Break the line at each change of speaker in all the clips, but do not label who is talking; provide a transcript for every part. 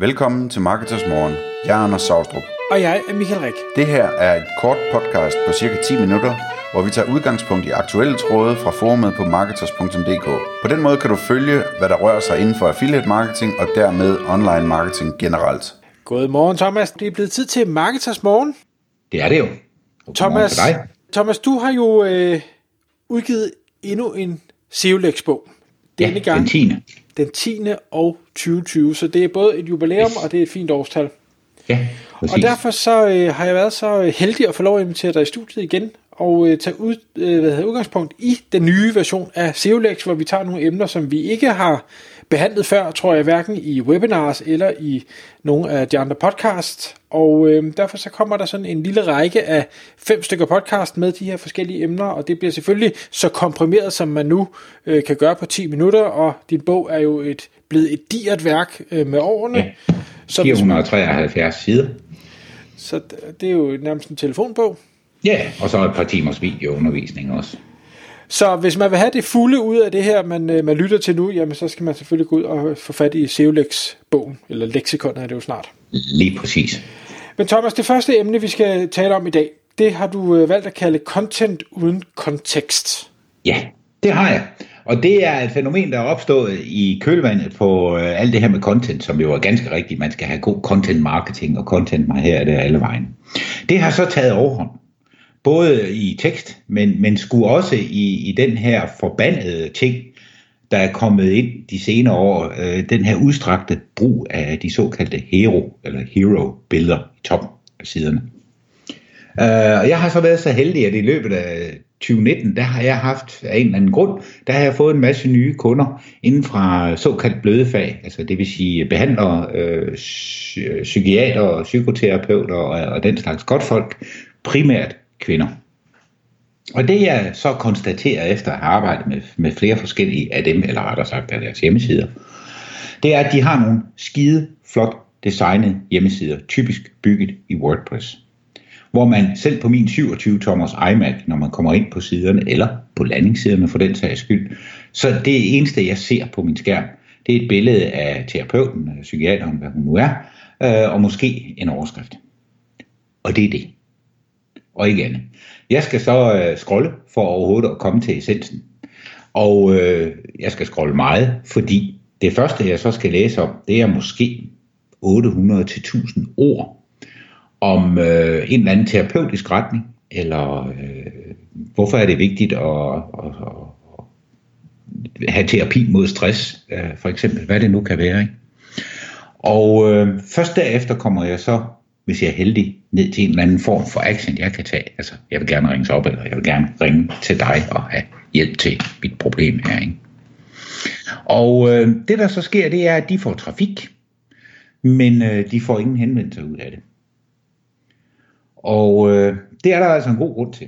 Velkommen til Marketers Morgen. Jeg er Anders Saustrup.
Og jeg er Michael Rik.
Det her er et kort podcast på cirka 10 minutter, hvor vi tager udgangspunkt i aktuelle tråde fra forumet på marketers.dk. På den måde kan du følge, hvad der rører sig inden for affiliate marketing og dermed online marketing generelt.
God morgen, Thomas. Det er blevet tid til Marketers Morgen.
Det er det jo.
Og Thomas, dig. Thomas, du har jo øh, udgivet endnu en SEOLEX-bog.
Denne ja, gang. den 10
den 10. og 2020. Så det er både et jubilæum, yes. og det er et fint årstal.
Ja, præcis.
Og derfor så øh, har jeg været så heldig at få lov at invitere dig i studiet igen, og øh, tage ud, øh, hvad hedder, udgangspunkt i den nye version af SEOLEX, hvor vi tager nogle emner, som vi ikke har behandlet før, tror jeg, hverken i webinars eller i nogle af de andre podcasts. Og øh, derfor så kommer der sådan en lille række af fem stykker podcast med de her forskellige emner, og det bliver selvfølgelig så komprimeret, som man nu øh, kan gøre på 10 minutter, og din bog er jo et blevet et digert værk øh, med årene.
Ja, 473 sider.
Så det er jo nærmest en telefonbog.
Ja, og så et par timers videoundervisning også.
Så hvis man vil have det fulde ud af det her, man, øh, man lytter til nu, jamen så skal man selvfølgelig gå ud og få fat i Seolex-bogen, eller leksikon er det jo snart.
Lige præcis.
Men Thomas, det første emne, vi skal tale om i dag, det har du øh, valgt at kalde content uden kontekst.
Ja, det har jeg. Og det er et fænomen, der er opstået i kølvandet på øh, alt det her med content, som jo er ganske rigtigt. Man skal have god content marketing og content her det alle vejen. Det har så taget overhånd både i tekst, men, men skulle også i, i den her forbandede ting, der er kommet ind de senere år, øh, den her udstrakte brug af de såkaldte hero, eller hero-billeder i toppen af siderne. Øh, og jeg har så været så heldig, at i løbet af 2019, der har jeg haft af en eller anden grund, der har jeg fået en masse nye kunder inden fra såkaldt bløde fag, altså det vil sige behandlere, øh, psykiater, psykoterapeuter og, og den slags godt folk, primært kvinder. Og det jeg så konstaterer efter at have arbejdet med, med flere forskellige af dem, eller rettere sagt af deres hjemmesider, det er, at de har nogle skide flot designede hjemmesider, typisk bygget i WordPress. Hvor man selv på min 27-tommers iMac, når man kommer ind på siderne, eller på landingssiderne for den sags skyld, så det eneste, jeg ser på min skærm, det er et billede af terapeuten, psykiateren, hvad hun nu er, øh, og måske en overskrift. Og det er det og ikke andet. Jeg skal så øh, scrolle for overhovedet at komme til essensen. Og øh, jeg skal scrolle meget, fordi det første, jeg så skal læse om, det er måske 800-1000 ord om øh, en eller anden terapeutisk retning, eller øh, hvorfor er det vigtigt at, at, at have terapi mod stress, øh, for eksempel, hvad det nu kan være. Ikke? Og øh, først derefter kommer jeg så hvis jeg er heldig, ned til en eller anden form for action, jeg kan tage. Altså, jeg vil gerne ringe op, eller jeg vil gerne ringe til dig og have hjælp til mit problem her. Ikke? Og øh, det, der så sker, det er, at de får trafik, men øh, de får ingen henvendelse ud af det. Og øh, det er der altså en god grund til.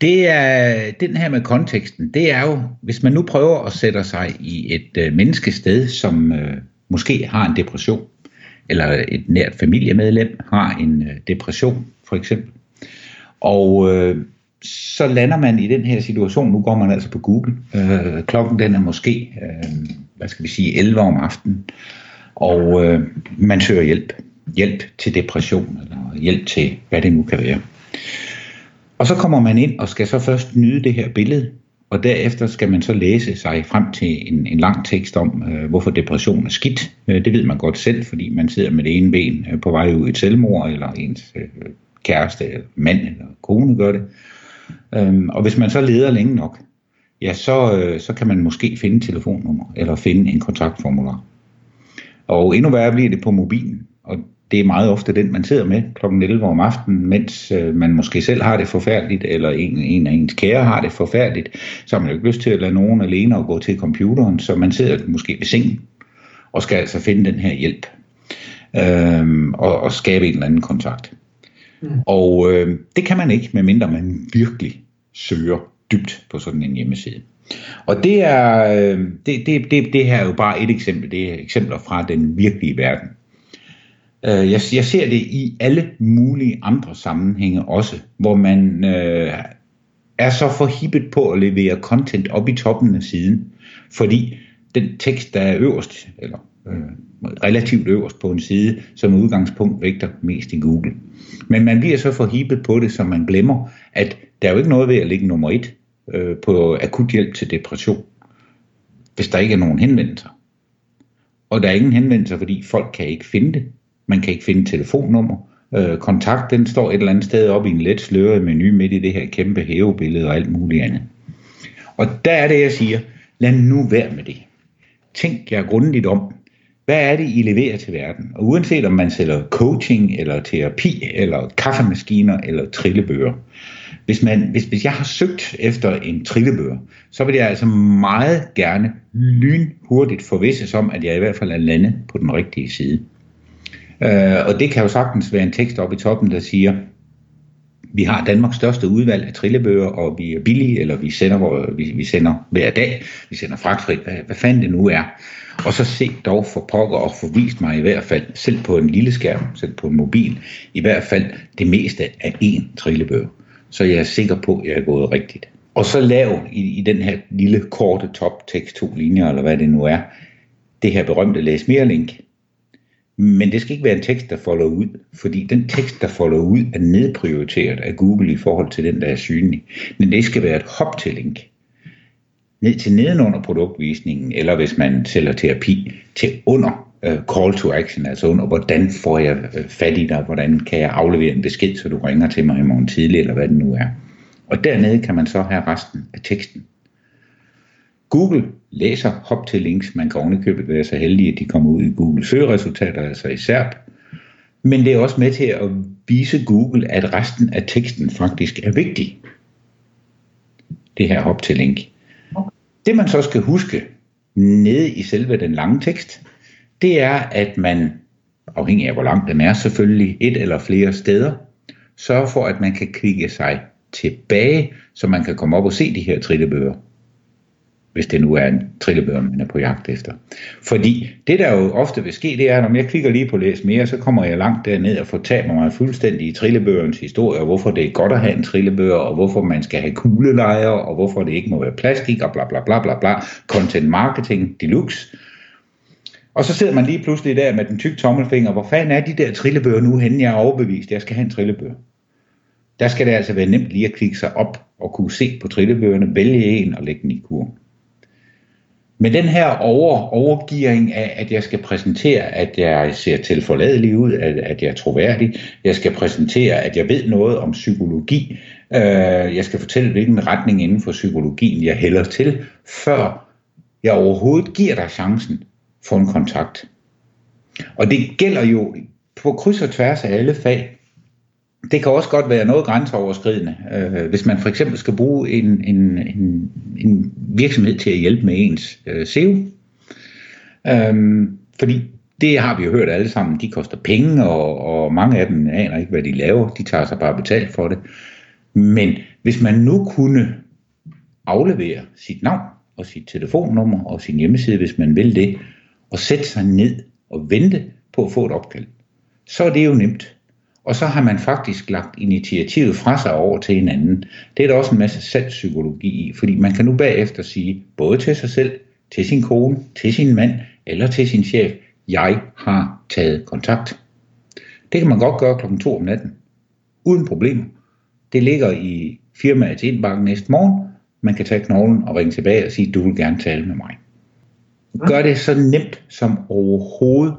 Det er den her med konteksten, det er jo, hvis man nu prøver at sætte sig i et øh, menneskested, som øh, måske har en depression, eller et nært familiemedlem har en øh, depression, for eksempel. Og øh, så lander man i den her situation, nu går man altså på Google, øh, klokken den er måske, øh, hvad skal vi sige, 11 om aftenen, og øh, man søger hjælp. Hjælp til depression, eller hjælp til, hvad det nu kan være. Og så kommer man ind og skal så først nyde det her billede, og derefter skal man så læse sig frem til en, en lang tekst om, øh, hvorfor depression er skidt. Øh, det ved man godt selv, fordi man sidder med det ene ben øh, på vej ud i et selvmord, eller ens øh, kæreste, eller mand eller kone gør det. Øhm, og hvis man så leder længe nok, ja, så, øh, så kan man måske finde telefonnummer, eller finde en kontaktformular. Og endnu værre bliver det på mobilen. Det er meget ofte den, man sidder med kl. 11 om aftenen, mens øh, man måske selv har det forfærdeligt, eller en, en af ens kære har det forfærdeligt, så har man jo ikke lyst til at lade nogen alene og gå til computeren, så man sidder måske ved sengen og skal altså finde den her hjælp øh, og, og skabe en eller anden kontakt. Mm. Og øh, det kan man ikke, medmindre man virkelig søger dybt på sådan en hjemmeside. Og det er øh, det, det, det, det her er jo bare et eksempel. Det er eksempler fra den virkelige verden. Øh, jeg, jeg ser det i alle mulige andre sammenhænge også, hvor man øh, er så forhippet på at levere content op i toppen af siden, fordi den tekst, der er øverst, eller øh, relativt øverst på en side, som udgangspunkt vægter mest i Google. Men man bliver så forhibet på det, så man glemmer, at der er jo ikke noget ved at ligge nummer et øh, på akut hjælp til depression, hvis der ikke er nogen henvendelser. Og der er ingen henvendelser, fordi folk kan ikke finde det. Man kan ikke finde telefonnummer. Øh, kontakt, den står et eller andet sted op i en let sløret menu midt i det her kæmpe hævebillede og alt muligt andet. Og der er det, jeg siger, lad nu være med det. Tænk jer grundigt om. Hvad er det, I leverer til verden? Og uanset om man sælger coaching, eller terapi, eller kaffemaskiner, eller trillebøger. Hvis, man, hvis, hvis jeg har søgt efter en trillebøger, så vil jeg altså meget gerne lynhurtigt forvisse som, at jeg i hvert fald er landet på den rigtige side. Øh, og det kan jo sagtens være en tekst oppe i toppen, der siger, vi har Danmarks største udvalg af trillebøger, og vi er billige, eller vi sender, hvor, vi, vi sender hver dag, vi sender fragtfrit, hvad, hvad fanden det nu er. Og så se dog for pokker og få vist mig i hvert fald, selv på en lille skærm, selv på en mobil, i hvert fald det meste af én trillebøger. Så jeg er sikker på, at jeg er gået rigtigt. Og så lav i, i den her lille korte toptekst, to linjer, eller hvad det nu er, det her berømte læs mere link, men det skal ikke være en tekst, der folder ud, fordi den tekst, der folder ud, er nedprioriteret af Google i forhold til den, der er synlig. Men det skal være et hop til link. Ned til nedenunder produktvisningen, eller hvis man sælger terapi, til under uh, call to action, altså under, hvordan får jeg øh, fat i dig, hvordan kan jeg aflevere en besked, så du ringer til mig i morgen tidlig, eller hvad det nu er. Og dernede kan man så have resten af teksten. Google læser hop til links. Man kan ovenikøbet være så heldig, at de kommer ud i Google søgeresultater, altså i SERP. Men det er også med til at vise Google, at resten af teksten faktisk er vigtig. Det her hop til link. Det man så skal huske nede i selve den lange tekst, det er, at man, afhængig af hvor lang den er selvfølgelig, et eller flere steder, sørger for, at man kan klikke sig tilbage, så man kan komme op og se de her trillebøger hvis det nu er en trillebør, man er på jagt efter. Fordi det, der jo ofte vil ske, det er, at når jeg klikker lige på læs mere, så kommer jeg langt derned og fortaber mig fuldstændig i trillebørens historie, og hvorfor det er godt at have en trillebør, og hvorfor man skal have kuglelejer, og hvorfor det ikke må være plastik, og bla bla bla bla bla. Content marketing deluxe. Og så sidder man lige pludselig der med den tykke tommelfinger, hvor fanden er de der trillebøger nu henne, jeg er overbevist, jeg skal have en trillebør. Der skal det altså være nemt lige at klikke sig op og kunne se på trillebøgerne, vælge en og lægge den i kurven. Men den her over, overgiring af, at jeg skal præsentere, at jeg ser tilforladelig ud, at, at jeg er troværdig, jeg skal præsentere, at jeg ved noget om psykologi, øh, jeg skal fortælle, hvilken retning inden for psykologien jeg hælder til, før jeg overhovedet giver dig chancen for en kontakt. Og det gælder jo på kryds og tværs af alle fag det kan også godt være noget grænseoverskridende, øh, hvis man for eksempel skal bruge en, en, en, en virksomhed til at hjælpe med ens øh, SEO. Øhm, fordi det har vi jo hørt alle sammen, de koster penge, og, og mange af dem aner ikke, hvad de laver. De tager sig bare betalt for det. Men hvis man nu kunne aflevere sit navn og sit telefonnummer og sin hjemmeside, hvis man vil det, og sætte sig ned og vente på at få et opkald, så er det jo nemt. Og så har man faktisk lagt initiativet fra sig over til en anden. Det er der også en masse selvpsykologi i, fordi man kan nu bagefter sige, både til sig selv, til sin kone, til sin mand eller til sin chef, jeg har taget kontakt. Det kan man godt gøre klokken 2 om natten, uden problemer. Det ligger i firmaets indbakke næste morgen. Man kan tage knoglen og ringe tilbage og sige, du vil gerne tale med mig. Gør det så nemt som overhovedet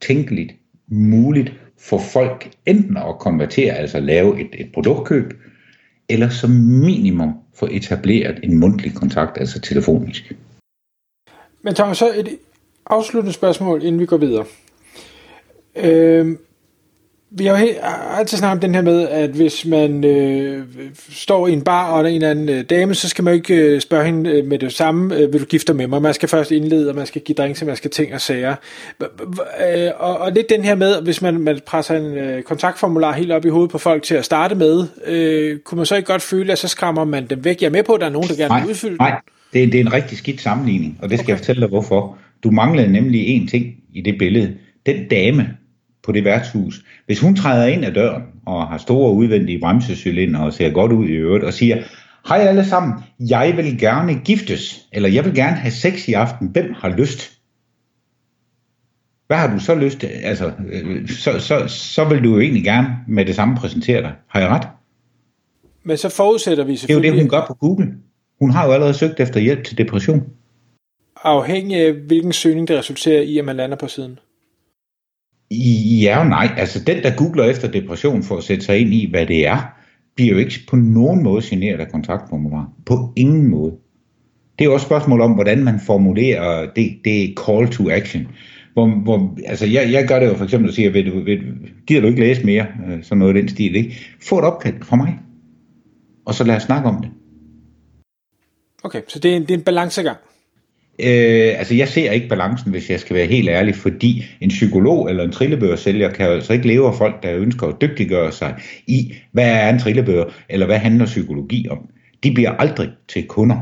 tænkeligt muligt få folk enten at konvertere, altså lave et, et produktkøb, eller som minimum få etableret en mundtlig kontakt, altså telefonisk.
Men Thomas, så et afsluttende spørgsmål, inden vi går videre. Øh, vi har jo altid snakket om den her med, at hvis man øh, står i en bar, og der er en eller anden øh, dame, så skal man ikke øh, spørge hende øh, med det samme, øh, vil du gifte med mig? Man skal først indlede, og man skal give drinks, og man skal ting og sager. Øh, og, og lidt den her med, hvis man, man presser en øh, kontaktformular helt op i hovedet på folk til at starte med, øh, kunne man så ikke godt føle, at så skræmmer man dem væk? Jeg er med på, at der er nogen, der gerne vil udfylde
Nej, det er, det er en rigtig skidt sammenligning, og det skal okay. jeg fortælle dig hvorfor. Du manglede nemlig en ting i det billede. Den dame, på det værtshus, hvis hun træder ind ad døren og har store udvendige bremsecylinder og ser godt ud i øvrigt og siger, hej alle sammen, jeg vil gerne giftes, eller jeg vil gerne have sex i aften, hvem har lyst? hvad har du så lyst til? Altså, øh, så, så, så vil du jo egentlig gerne med det samme præsentere dig. Har jeg ret?
Men så forudsætter vi
Det er jo
selvfølgelig,
det, hun gør på Google. Hun har jo allerede søgt efter hjælp til depression.
afhængig af hvilken søgning det resulterer i, at man lander på siden.
Ja og nej. Altså den, der googler efter depression for at sætte sig ind i, hvad det er, bliver jo ikke på nogen måde generet af kontaktformular. På ingen måde. Det er jo også et spørgsmål om, hvordan man formulerer det, det call to action. Hvor, hvor, altså jeg, jeg gør det jo for eksempel at sige, vil du, vil, gider du ikke læse mere, øh, sådan noget i den stil, ikke? Få et opkald fra mig, og så lad os snakke om det.
Okay, så det er en, det er en balancegang.
Øh, altså jeg ser ikke balancen, hvis jeg skal være helt ærlig, fordi en psykolog eller en trillebørsælger kan altså ikke leve af folk, der ønsker at dygtiggøre sig i, hvad er en trillebør, eller hvad handler psykologi om. De bliver aldrig til kunder.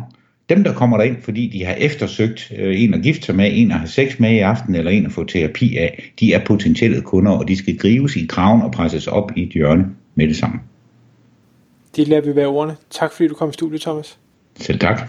Dem, der kommer derind, fordi de har eftersøgt øh, en at gifte sig med, en at have sex med i aften, eller en at få terapi af, de er potentielle kunder, og de skal grives i kraven og presses op i et hjørne med det samme.
Det lader vi være ordene. Tak fordi du kom i studiet, Thomas.
Selv tak.